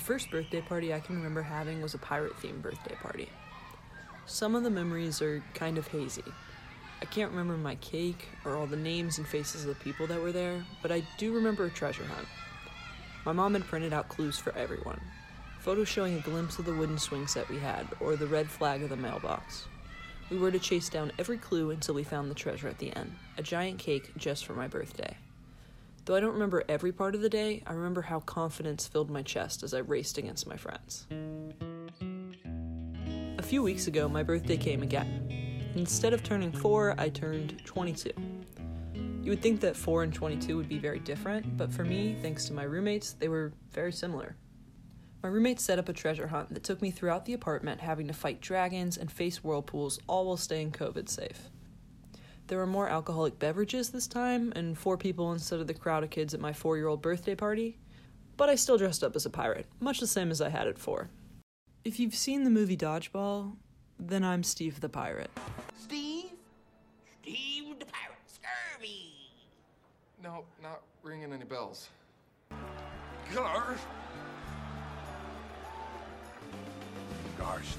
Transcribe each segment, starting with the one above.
The first birthday party I can remember having was a pirate themed birthday party. Some of the memories are kind of hazy. I can't remember my cake or all the names and faces of the people that were there, but I do remember a treasure hunt. My mom had printed out clues for everyone photos showing a glimpse of the wooden swing set we had, or the red flag of the mailbox. We were to chase down every clue until we found the treasure at the end a giant cake just for my birthday. Though I don't remember every part of the day, I remember how confidence filled my chest as I raced against my friends. A few weeks ago, my birthday came again. Instead of turning 4, I turned 22. You would think that 4 and 22 would be very different, but for me, thanks to my roommates, they were very similar. My roommates set up a treasure hunt that took me throughout the apartment, having to fight dragons and face whirlpools, all while staying COVID safe. There were more alcoholic beverages this time, and four people instead of the crowd of kids at my four year old birthday party, but I still dressed up as a pirate, much the same as I had at four. If you've seen the movie Dodgeball, then I'm Steve the Pirate. Steve? Steve the Pirate Scurvy! No, not ringing any bells. Gar? Gosh.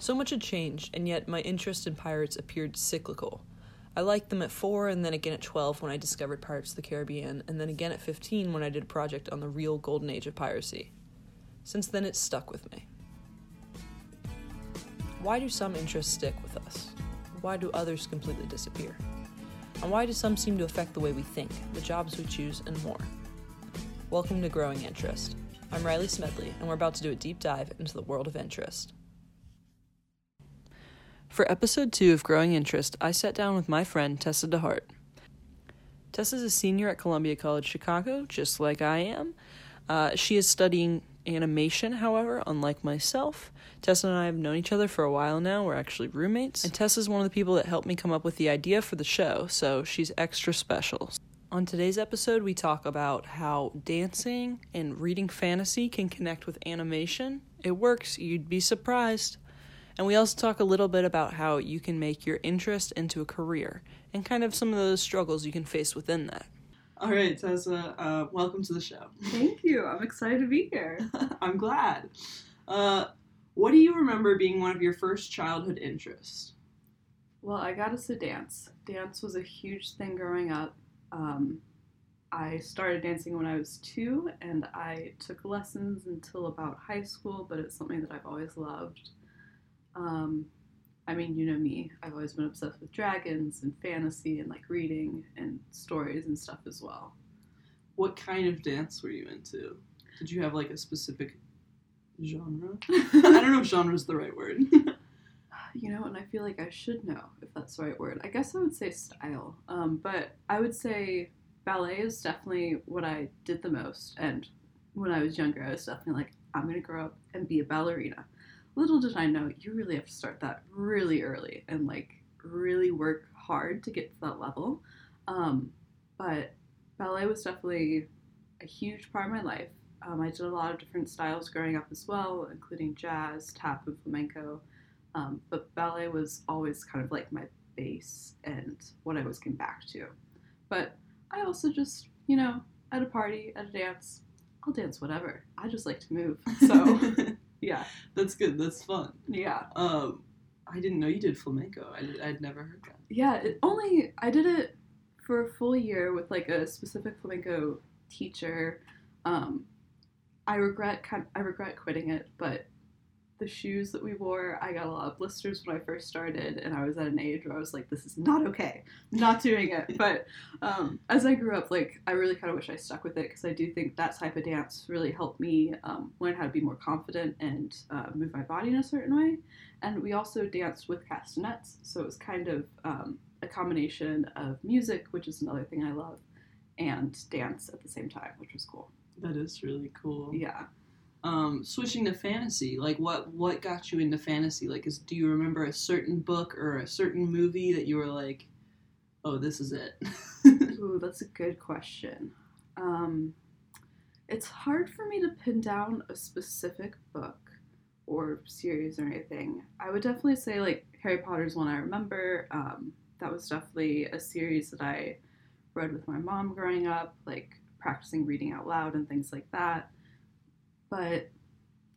So much had changed, and yet my interest in pirates appeared cyclical. I liked them at 4, and then again at 12 when I discovered Pirates of the Caribbean, and then again at 15 when I did a project on the real golden age of piracy. Since then, it's stuck with me. Why do some interests stick with us? Why do others completely disappear? And why do some seem to affect the way we think, the jobs we choose, and more? Welcome to Growing Interest. I'm Riley Smedley, and we're about to do a deep dive into the world of interest. For episode two of Growing Interest, I sat down with my friend Tessa DeHart. Tessa's a senior at Columbia College Chicago, just like I am. Uh, she is studying animation, however, unlike myself. Tessa and I have known each other for a while now. We're actually roommates. And Tessa's one of the people that helped me come up with the idea for the show, so she's extra special. On today's episode, we talk about how dancing and reading fantasy can connect with animation. It works, you'd be surprised. And we also talk a little bit about how you can make your interest into a career and kind of some of those struggles you can face within that. All right, Tessa, uh, welcome to the show. Thank you. I'm excited to be here. I'm glad. Uh, what do you remember being one of your first childhood interests? Well, I gotta say dance. Dance was a huge thing growing up. Um, I started dancing when I was two, and I took lessons until about high school, but it's something that I've always loved. Um, I mean, you know me. I've always been obsessed with dragons and fantasy and like reading and stories and stuff as well. What kind of dance were you into? Did you have like a specific genre? I don't know if genre is the right word. you know, and I feel like I should know if that's the right word. I guess I would say style, um, but I would say ballet is definitely what I did the most. And when I was younger, I was definitely like, I'm gonna grow up and be a ballerina little did I know you really have to start that really early and like really work hard to get to that level. Um, but ballet was definitely a huge part of my life. Um, I did a lot of different styles growing up as well, including jazz, tap, and flamenco. Um, but ballet was always kind of like my base and what I was getting back to. But I also just, you know, at a party, at a dance, I'll dance whatever. I just like to move. So Yeah. That's good. That's fun. Yeah. Um, I didn't know you did flamenco. I I'd never heard that. Yeah. It only I did it for a full year with like a specific flamenco teacher. Um, I regret kind I regret quitting it, but the shoes that we wore, I got a lot of blisters when I first started, and I was at an age where I was like, "This is not okay, I'm not doing it." But um, as I grew up, like I really kind of wish I stuck with it because I do think that type of dance really helped me um, learn how to be more confident and uh, move my body in a certain way. And we also danced with castanets, so it was kind of um, a combination of music, which is another thing I love, and dance at the same time, which was cool. That is really cool. Yeah um, switching to fantasy, like what what got you into fantasy? Like, is do you remember a certain book or a certain movie that you were like, oh, this is it? Ooh, that's a good question. Um, it's hard for me to pin down a specific book or series or anything. I would definitely say like Harry Potter's one I remember. Um, that was definitely a series that I read with my mom growing up, like practicing reading out loud and things like that but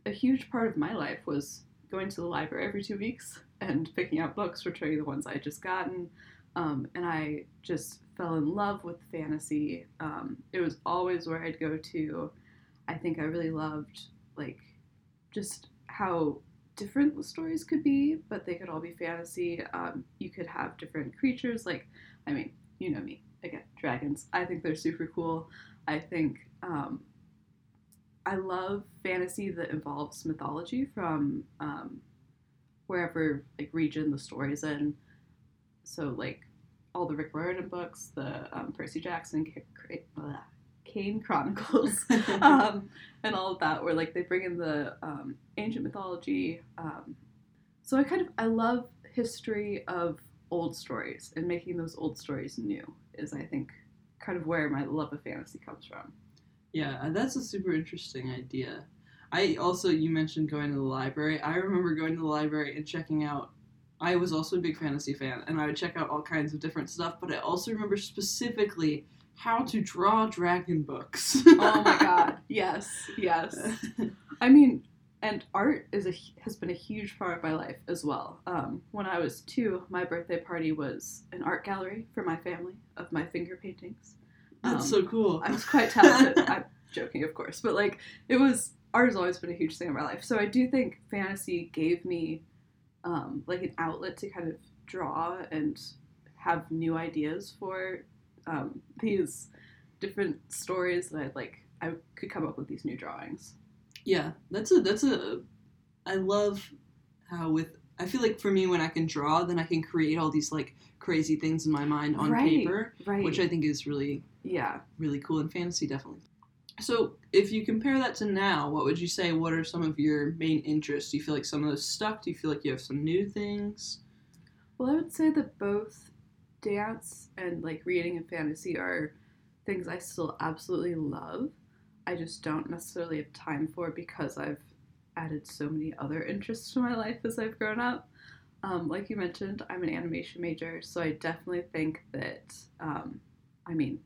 a huge part of my life was going to the library every two weeks and picking out books, returning the ones I had just gotten. Um, and I just fell in love with fantasy. Um, it was always where I'd go to. I think I really loved like just how different the stories could be, but they could all be fantasy. Um, you could have different creatures, like I mean, you know me again, dragons. I think they're super cool. I think um, I love fantasy that involves mythology from um, wherever like region the story's in. So like all the Rick Riordan books, the um, Percy Jackson, blah, Kane Chronicles, um, and all of that, where like they bring in the um, ancient mythology. Um, so I kind of I love history of old stories and making those old stories new is I think kind of where my love of fantasy comes from. Yeah, uh, that's a super interesting idea. I also you mentioned going to the library. I remember going to the library and checking out. I was also a big fantasy fan, and I would check out all kinds of different stuff. But I also remember specifically how to draw dragon books. oh my god, yes, yes. I mean, and art is a has been a huge part of my life as well. Um, when I was two, my birthday party was an art gallery for my family of my finger paintings. That's Um, so cool. I was quite talented. I'm joking, of course, but like it was art has always been a huge thing in my life. So I do think fantasy gave me um, like an outlet to kind of draw and have new ideas for um, these different stories that I'd like. I could come up with these new drawings. Yeah, that's a that's a. I love how with I feel like for me when I can draw, then I can create all these like crazy things in my mind on Right, paper, Right. which I think is really yeah. really cool in fantasy definitely. So if you compare that to now, what would you say? What are some of your main interests? Do you feel like some of those stuck? Do you feel like you have some new things? Well, I would say that both dance and like reading and fantasy are things I still absolutely love. I just don't necessarily have time for because I've added so many other interests to my life as I've grown up. Um, like you mentioned, I'm an animation major, so I definitely think that, um, I mean,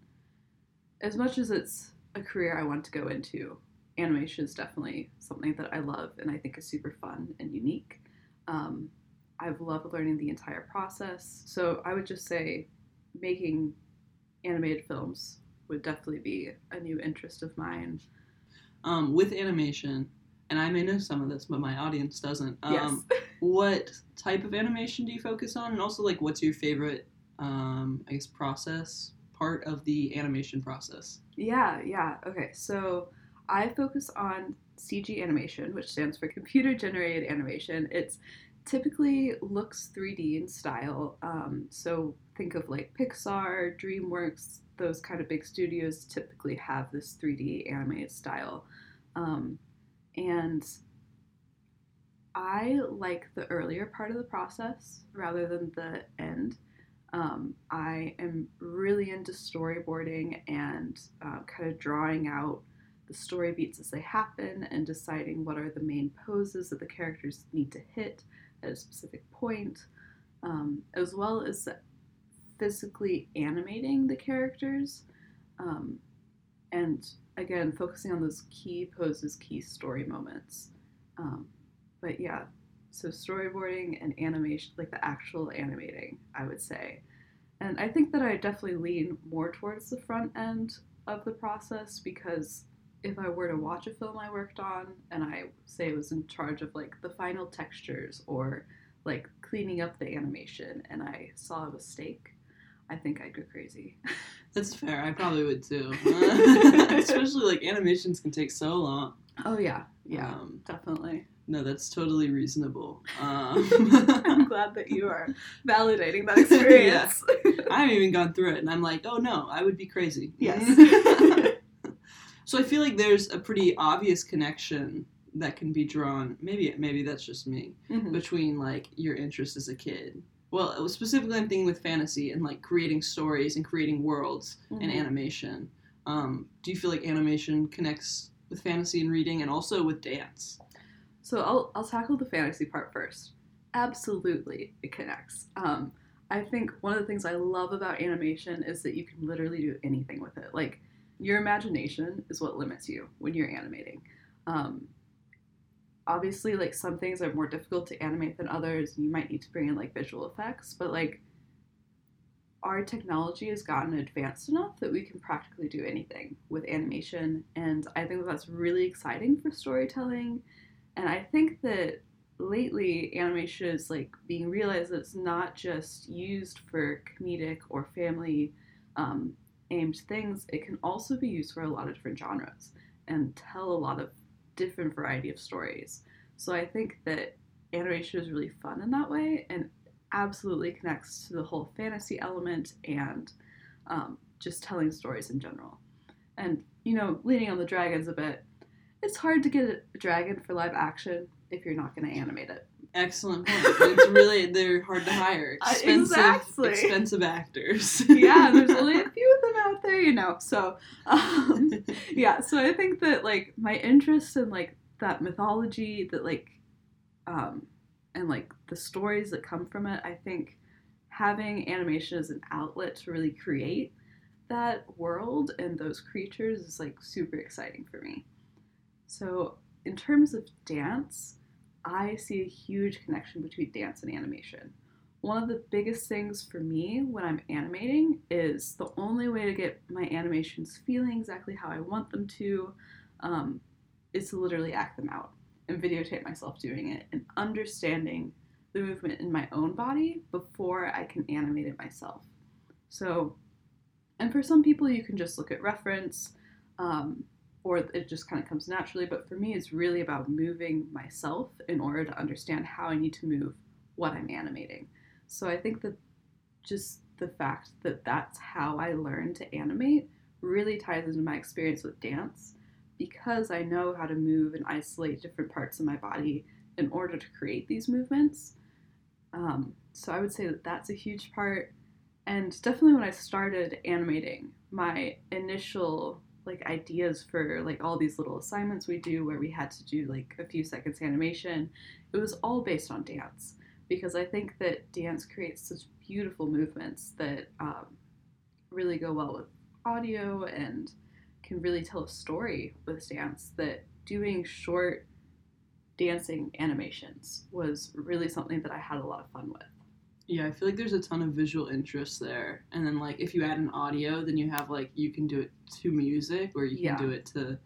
as much as it's a career I want to go into, animation is definitely something that I love and I think is super fun and unique. Um, I've loved learning the entire process. So I would just say making animated films would definitely be a new interest of mine. Um, with animation, and I may know some of this, but my audience doesn't. Um, yes. what type of animation do you focus on, and also like what's your favorite, um, I guess, process part of the animation process? yeah, yeah. Okay. So I focus on CG animation, which stands for computer generated animation. It's typically looks 3D in style. Um, so think of like Pixar, DreamWorks, those kind of big studios typically have this 3D animated style. Um, and I like the earlier part of the process rather than the end. Um, I am really into storyboarding and uh, kind of drawing out the story beats as they happen and deciding what are the main poses that the characters need to hit at a specific point, um, as well as physically animating the characters. Um, and again, focusing on those key poses, key story moments. Um, but yeah, so storyboarding and animation, like the actual animating, I would say. And I think that I definitely lean more towards the front end of the process because if I were to watch a film I worked on and I say it was in charge of like the final textures or like cleaning up the animation and I saw a mistake, I think I'd go crazy. That's fair. I probably would too. Especially like animations can take so long. Oh yeah, yeah, Um, definitely. No, that's totally reasonable. Um, I'm glad that you are validating that experience. I haven't even gone through it, and I'm like, oh no, I would be crazy. Yes. so I feel like there's a pretty obvious connection that can be drawn. Maybe maybe that's just me Mhm. between like your interest as a kid. Well, specifically, I'm thinking with fantasy and like creating stories and creating worlds and Mhm. animation. Um, do you feel like animation connects with fantasy and reading, and also with dance? So I'll I'll tackle the fantasy part first. Absolutely, it connects. Um, I think one of the things I love about animation is that you can literally do anything with it. Like your imagination is what limits you when you're animating. Um, obviously, like some things are more difficult to animate than others, you might need to bring in like visual effects, but like our technology has gotten advanced enough that we can practically do anything with animation, and I think that's really exciting for storytelling. And I think that lately animation is like being realized that it's not just used for comedic or family um, aimed things. It can also be used for a lot of different genres and tell a lot of different variety of stories. So i think that animation is really fun in that way and absolutely connects to the whole fantasy element and um, just telling stories in general. And you know leaning on the dragons a bit it's hard to get a dragon for live action if you're not going to animate it. Excellent point. it's really they're hard to hire. Uh, Expensive, exactly. expensive actors. yeah, there's only a few of them out there, you know. So, um, yeah. So I think that like my interest in like that mythology, that like, um, and like the stories that come from it, I think having animation as an outlet to really create that world and those creatures is like super exciting for me. So in terms of dance, I see a huge connection between dance and animation. One of the biggest things for me when I'm animating is the only way to get my animations feeling exactly how I want them to um, is to literally act them out and videotape myself doing it and understanding the movement in my own body before I can animate it myself. So, and for some people, you can just look at reference. Um, or it just kind of comes naturally. But for me, it's really about moving myself in order to understand how I need to move what I'm animating. So I think that just the fact that that's how I learned to animate really ties into my experience with dance because I know how to move and isolate different parts of my body in order to create these movements. Um, so I would say that that's a huge part. And definitely when I started animating, my initial like ideas for like all these little assignments we do where we had to do like a few seconds animation. It was all based on dance because i think that dance creates such beautiful movements that um, really go well with audio and can really tell a story with dance that doing short dancing animations was really something that i had a lot of fun with Yeah, I feel like there's a ton of visual interest there. And then like if you add an audio, then you have like you can do it to music or you can Yeah. do it to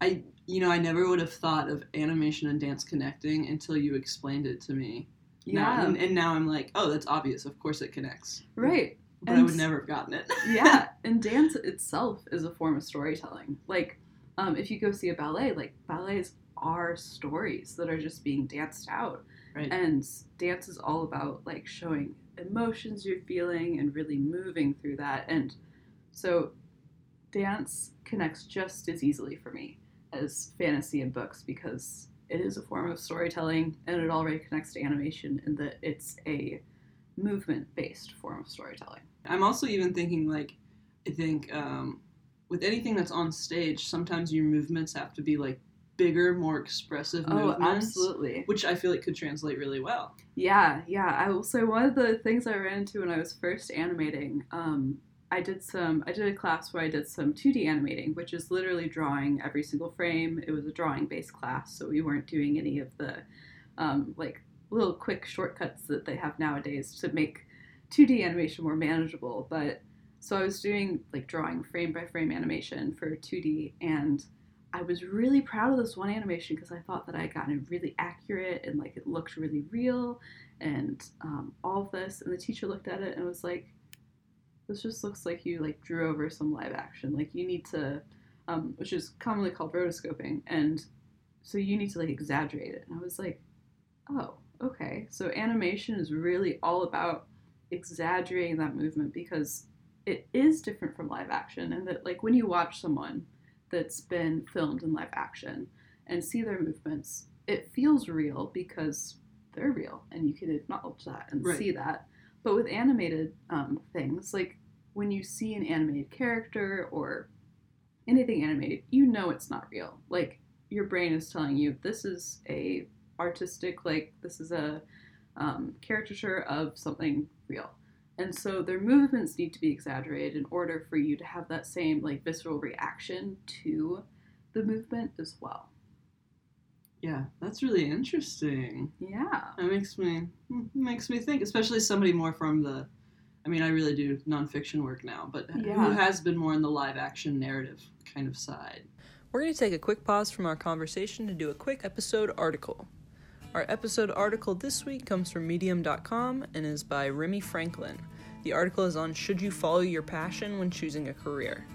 I you know, I never would have thought of animation and dance connecting until you explained it to me. Now- yeah and, and now I'm like, oh, that's obvious. Of course it connects. right But I would never have gotten it. yeah, and dance itself is a form of storytelling. Like, um, if you go see a ballet, like ballets are stories that are just being danced out, Right. and dance is all about like showing emotions you're feeling and really moving through that. And so, dance connects just as easily for me as fantasy and books because it is a form of storytelling, and it already connects to animation in that it's a movement-based form of storytelling. I'm also even thinking like I think um, with anything that's on stage, sometimes your movements have to be like bigger, more expressive Oh, movements. absolutely. Which I feel like could translate really well. Yeah, yeah. I will say one of the things I ran into when I was first animating, um, I did some. I did a class where I did some 2D animating, which is literally drawing every single frame. It was a drawing-based class, so we weren't doing any of the um, like little quick shortcuts that they have nowadays to make 2D animation more manageable. But so I was doing like drawing frame by frame animation for 2D, and I was really proud of this one animation because I thought that I had gotten it really accurate and like it looked really real and um, all of this. And the teacher looked at it and was like, "This just looks like you like drew over some live action. Like you need to, um, which is commonly called rotoscoping, and so you need to like exaggerate it." And I was like, "Oh, okay." So animation is really all about exaggerating that movement because it is different from live action, and that like when you watch someone that's been filmed in live action and see their movements, it feels real because they're real and you can acknowledge that and Right. see that. But with animated um, things, like when you see an animated character or anything animated, you know it's not real. Like your brain is telling you this is a artistic, like this is a um, caricature of something real. And so their movements need to be exaggerated in order for you to have that same like visceral reaction to the movement as well. Yeah, that's really interesting. Yeah. That makes me makes me think, especially somebody more from the. I mean, I really do nonfiction work now, but who has been more in the live action narrative kind of side. We're going to take a quick pause from our conversation to do a quick episode article. Our episode article this week comes from Medium.com and is by Remy Franklin. The article is on Should You Follow Your Passion When Choosing a Career?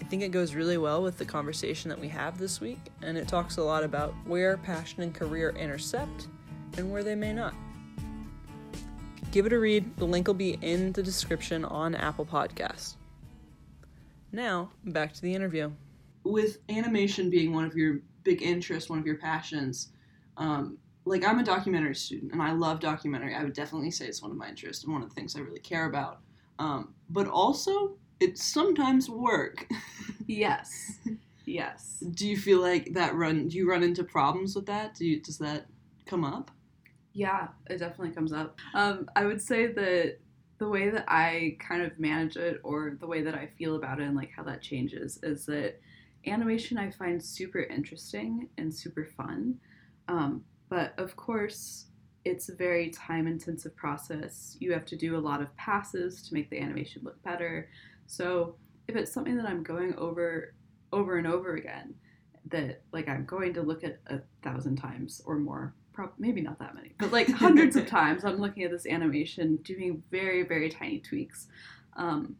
I think it goes really well with the conversation that we have this week, and it talks a lot about where passion and career intersect and where they may not. Give it a read. The link will be in the description on Apple Podcasts. Now, back to the interview. With animation being one of your big interests, one of your passions, um, like I'm a documentary student and I love documentary. I would definitely say it's one of my interests and one of the things I really care about. Um, but also, it's sometimes work. Yes. Yes. do you feel like that run? Do you run into problems with that? Do you does that come up? Yeah, it definitely comes up. Um, I would say that the way that I kind of manage it, or the way that I feel about it, and like how that changes, is that animation I find super interesting and super fun. Um, but of course, it's a very time intensive process. You have to do a lot of passes to make the animation look better. So if it's something that I'm going over over and over again, that like I'm going to look at a thousand times or more, prob- maybe not that many, but like hundreds of times, I'm looking at this animation, doing very very tiny tweaks. Um,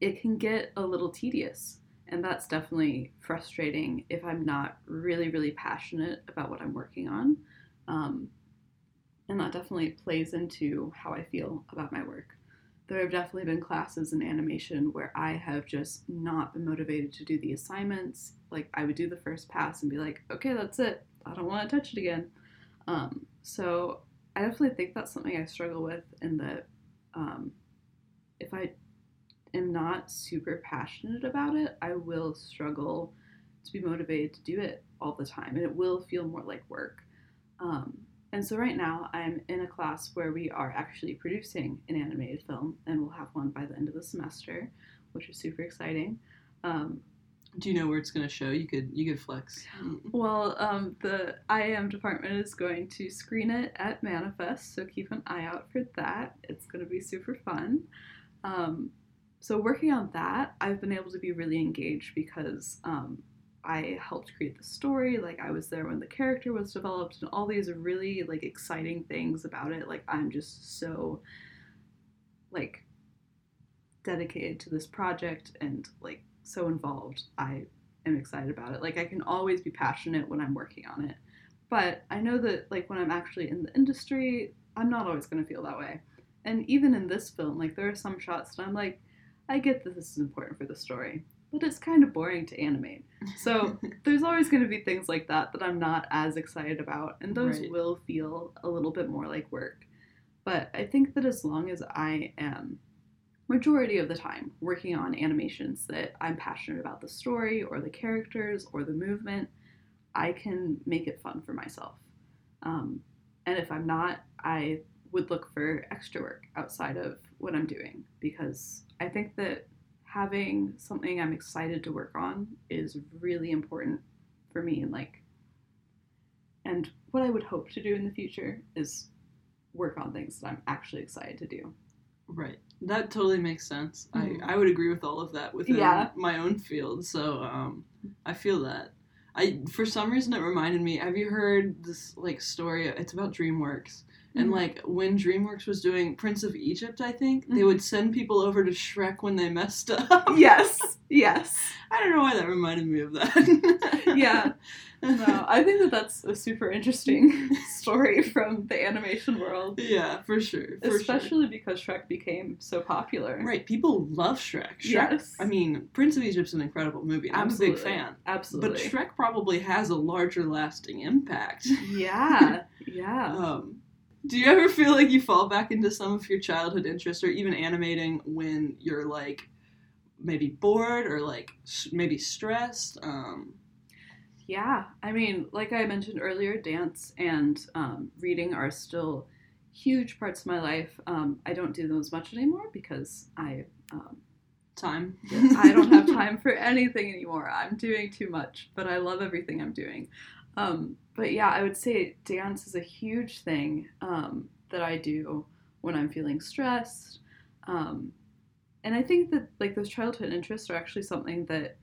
it can get a little tedious, and that's definitely frustrating if I'm not really really passionate about what I'm working on. Um, and that definitely plays into how I feel about my work there have definitely been classes in animation where I have just not been motivated to do the assignments. Like I would do the first pass and be like, okay, that's it. I don't want to touch it again. Um, so I definitely think that's something I struggle with, in that um, if I am not super passionate about it, I will struggle to be motivated to do it all the time, and it will feel more like work. Um, and so right now I'm in a class where we are actually producing an animated film, and we'll have one by the end of the semester, which is super exciting. Um, Do you know where it's going to show? You could you could flex. well, um, the IAM department is going to screen it at Manifest, so keep an eye out for that. It's going to be super fun. Um, so working on that, I've been able to be really engaged because um, I helped create the story. Like I was there when the character was developed, and all these really like exciting things about it. Like I'm just so like dedicated to this project and like so involved. I am excited about it. Like I can always be passionate when I'm working on it. But I know that like when I'm actually in the industry, I'm not always going to feel that way. And even in this film, like there are some shots that I'm like, I get that this is important for the story, but it's kind of boring to animate. So there's always going to be things like that that I'm not as excited about, and those Right. will feel a little bit more like work. But I think that as long as I am majority of the time working on animations that I'm passionate about the story or the characters or the movement, I can make it fun for myself. Um, and if I'm not, I would look for extra work outside of what I'm doing because I think that having something I'm excited to work on is really important for me and like and what I would hope to do in the future is work on things that I'm actually excited to do. Right. That totally makes sense. Mhm. I, I would agree with all of that within Yeah. my own field. So um, I feel that. I for some reason it reminded me. Have you heard this like story? It's about DreamWorks. And Mhm. like when DreamWorks was doing Prince of Egypt, I think they Mhm. would send people over to Shrek when they messed up. yes, yes. I don't know why that reminded me of that. Yeah. No, I think that that's a super interesting story from the animation world, Yeah, for sure. For especially because Shrek became so popular. Right. People love Shrek. Shrek. Yes. I mean, Prince of Egypt's an incredible movie. I'm a big fan. Absolutely. But Shrek probably has a larger lasting impact. Yeah, yeah. Um, do you ever feel like you fall back into some of your childhood interests or even animating when you're like maybe bored or like maybe stressed? Um, Yeah, I mean, like I mentioned earlier, dance and um, reading are still huge parts of my life. Um, I don't do them as much anymore because I um, time. I don't have time for anything anymore. I'm doing too much, but I love everything I'm doing. Um, but yeah, I would say dance is a huge thing um, that I do when I'm feeling stressed. Um, and I think that like those childhood interests are actually something that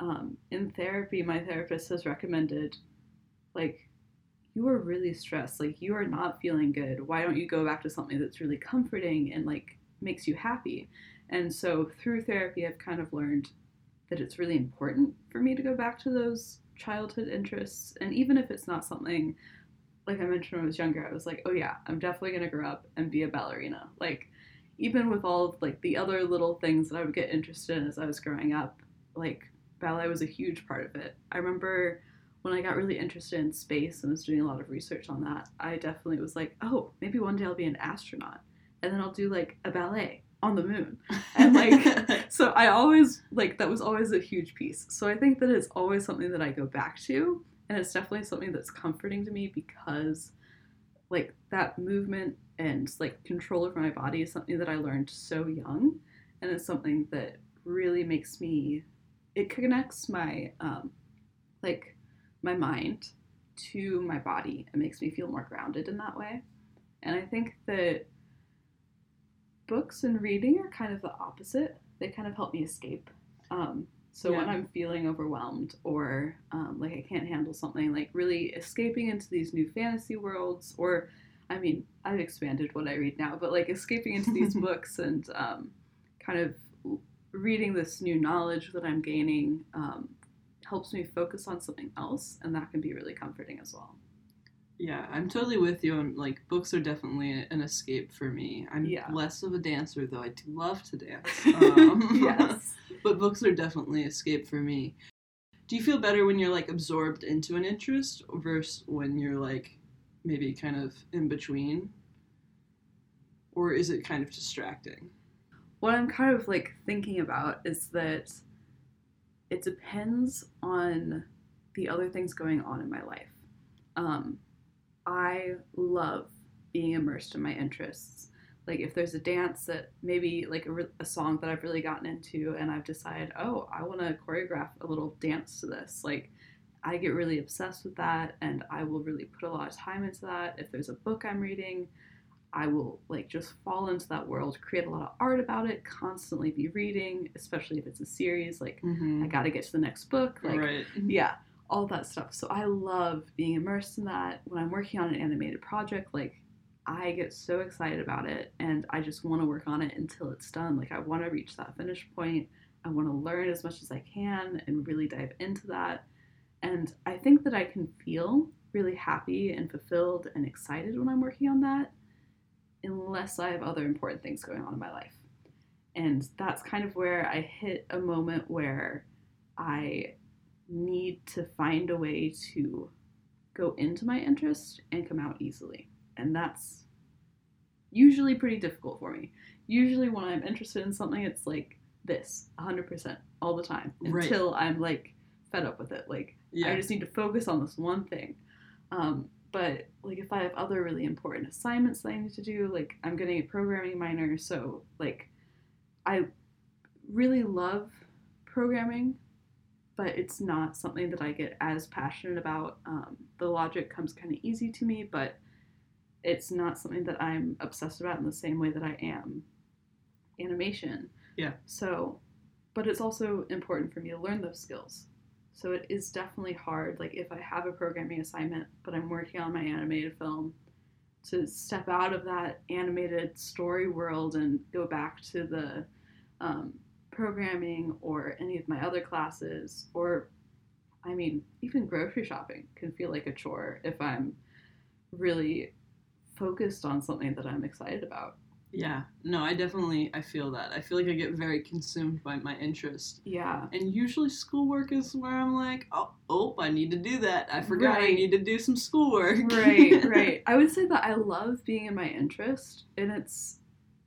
um, in therapy, my therapist has recommended. Like, you are really stressed. Like, you are not feeling good. Why don't you go back to something that's really comforting and like makes you happy? And so through therapy, I've kind of learned that it's really important for me to go back to those childhood interests. And even if it's not something like I mentioned when I was younger, I was like, oh yeah, I'm definitely gonna grow up and be a ballerina. Like even with all of like the other little things that I would get interested in as I was growing up, like ballet was a huge part of it. I remember when I got really interested in space and was doing a lot of research on that, I definitely was like, oh, maybe one day I'll be an astronaut. And then I'll do like a ballet on the moon. And like so I always like that was always a huge piece. So I think that it's always something that I go back to and it's definitely something that's comforting to me because like that movement and like control over my body is something that I learned so young and it's something that really makes me it connects my um like my mind to my body and makes me feel more grounded in that way. And I think that books and reading are kind of the opposite. They kind of help me escape. Um, so when I'm feeling overwhelmed or um, like I can't handle something, like really escaping into these new fantasy worlds, or I mean, I've expanded what I read now, but like escaping into these books and um, kind of reading this new knowledge that I'm gaining um, helps me focus on something else, and that can be really comforting as well. Yeah, I'm totally with you. And like, books are definitely an escape for me. I'm Yeah. less of a dancer, though. I do love to dance. Um, yes. but books are definitely escape for me. Do you feel better when you're like absorbed into an interest versus when you're like maybe kind of in between? Or is it kind of distracting? what I'm kind of like thinking about is that it depends on the other things going on in my life. Um, I love being immersed in my interests. Like if there's a dance that maybe like a, re- a song that I've really gotten into, and I've decided, oh, I want to choreograph a little dance to this. Like I get really obsessed with that, and I will really put a lot of time into that. If there's a book I'm reading, I will like just fall into that world, create a lot of art about it, constantly be reading, especially if it's a series. Like Mm-hmm. I got to get to the next book. Like right. yeah, all that stuff. So I love being immersed in that. When I'm working on an animated project, like I get so excited about it and I just want to work on it until it's done. Like I want to reach that finish point. I want to learn as much as I can and really dive into that. And I think that I can feel really happy and fulfilled and excited when I'm working on that unless I have other important things going on in my life. And that's kind of where I hit a moment where I need to find a way to go into my interest and come out easily. And that's usually pretty difficult for me. Usually, when I'm interested in something, it's like this 100% all the time Right. until I'm like fed up with it. Like, Yeah. I just need to focus on this one thing. Um, but like if I have other really important assignments that I need to do, like I'm getting a programming minor, so like I really love programming, but it's not something that I get as passionate about. Um, the logic comes kind of easy to me, but it's not something that I'm obsessed about in the same way that I am animation. Yeah. So, but it's also important for me to learn those skills. So it is definitely hard. Like if I have a programming assignment, but I'm working on my animated film, to step out of that animated story world and go back to the um, programming or any of my other classes, or I mean, even grocery shopping can feel like a chore if I'm really focused on something that I'm excited about. Yeah. No, I definitely I feel that. I feel like I get very consumed by my interest. Yeah. And usually schoolwork is where I'm like, oh, oh, I need to do that. I forgot I need to do some schoolwork. right right i would say that i love being in my interest and it's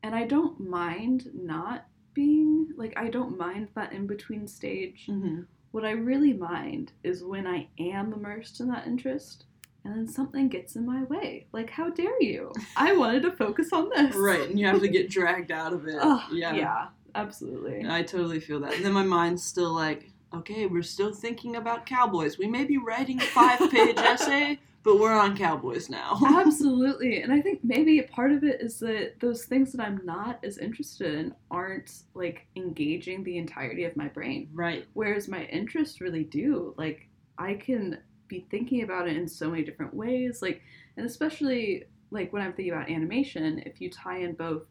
and i don't mind not being like i don't mind that in between stage hmm what i really mind is when i am immersed in that interest and then something gets in my way like how dare you i wanted to focus on this Right, and you have to get dragged out of it. Yeah. yeah absolutely I totally feel that. And then my mind's still like, okay, we're still thinking about cowboys. We may be writing a five page essay, but we're on cowboys now. Absolutely. And I think maybe a part of it is that those things that I'm not as interested in aren't like engaging the entirety of my brain. right. Whereas my interests really do. Like I can be thinking about it in so many different ways. Like and especially like when I'm thinking about animation, if you tie in both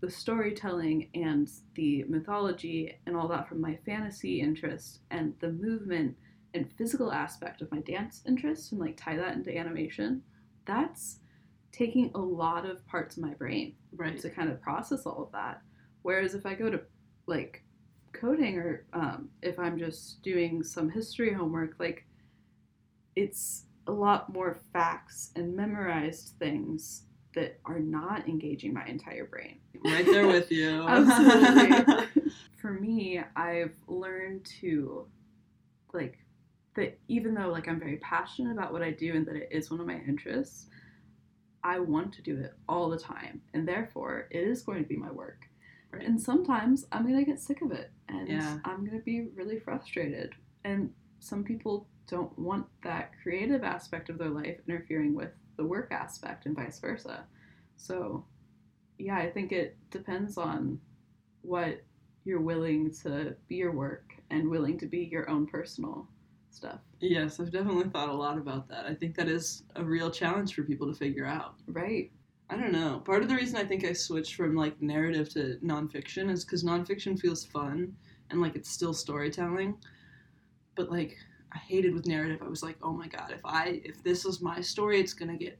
the storytelling and the mythology and all that from my fantasy interest and the movement and physical aspect of my dance interest and like tie that into animation, that's taking a lot of parts of my brain Right. to kind of process all of that. Whereas if I go to like coding or um, if I'm just doing some history homework, like it's a lot more facts and memorized things that are not engaging my entire brain. Right there with you. Absolutely. For me, I've learned to like that even though like I'm very passionate about what I do and that it is one of my interests, I want to do it all the time. And therefore, it is going to be my work. Right. And sometimes I'm going to get sick of it and Yeah. I'm going to be really frustrated. And some people don't want that creative aspect of their life interfering with the work aspect and vice versa. So, yeah, I think it depends on what you're willing to be your work and willing to be your own personal stuff. yes, I've definitely thought a lot about that. I think that is a real challenge for people to figure out. Right. I don't know. Part of the reason I think I switched from like narrative to nonfiction is because nonfiction feels fun and like it's still storytelling. But like I hated with narrative. I was like, oh my god, if I if this is my story, it's gonna get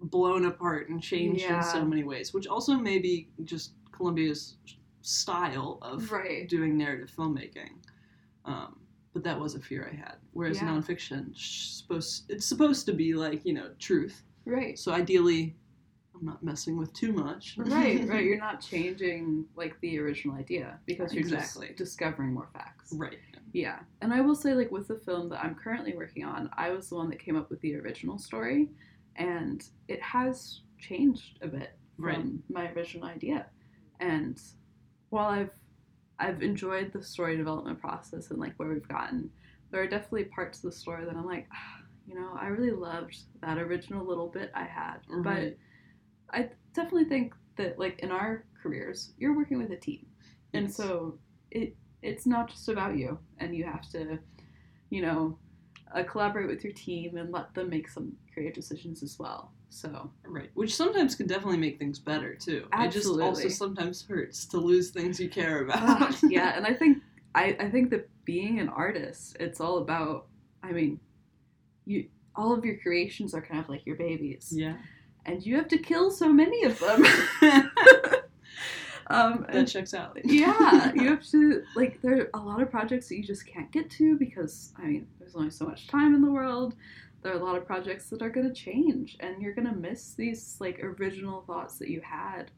blown apart and changed in so many ways. Which also may be just Columbia's style of Right. doing narrative filmmaking. Um, but that was a fear I had. Whereas Yeah. nonfiction, supposed it's supposed to be like you know truth. Right. So ideally, I'm not messing with too much. Right, right. You're not changing like the original idea because you're Exactly. just discovering more facts. right. Yeah. And I will say, like, with the film that I'm currently working on, I was the one that came up with the original story, and it has changed a bit from Right. my original idea. And while I've I've enjoyed the story development process and like where we've gotten, there are definitely parts of the story that I'm like, ah, you know, I really loved that original little bit I had. But I definitely think that like in our careers, you're working with a team. And so it it's not just about you and you have to, you know, uh, collaborate with your team and let them make some creative decisions as well. So Right. Which sometimes can definitely make things better too. It just also sometimes hurts to lose things you care about. Ah, yeah, and I think I, I think that being an artist, it's all about I mean, you all of your creations are kind of like your babies. yeah. And you have to kill so many of them. um That and checks out. yeah, you have to like there are a lot of projects that you just can't get to because I mean, there's only so much time in the world. There are a lot of projects that are going to change and you're going to miss these like original thoughts that you had.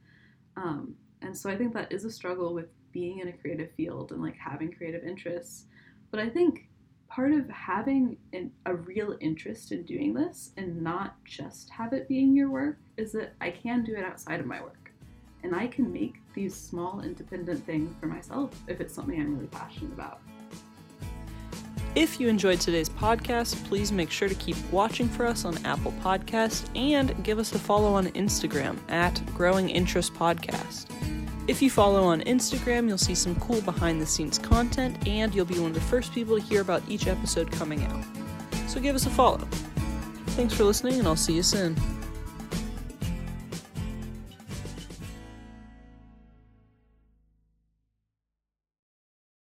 Um, and so I think that is a struggle with being in a creative field and like having creative interests. But I think part of having an, a real interest in doing this and not just have it being your work is that I can do it outside of my work and I can make these small independent things for myself if it's something I'm really passionate about. If you enjoyed today's podcast, please make sure to keep watching for us on Apple Podcast and give us a follow on Instagram at Growing Interest Podcast. If you follow on Instagram, you'll see some cool behind the scenes content and you'll be one of the first people to hear about each episode coming out. So give us a follow. Thanks for listening, and I'll see you soon.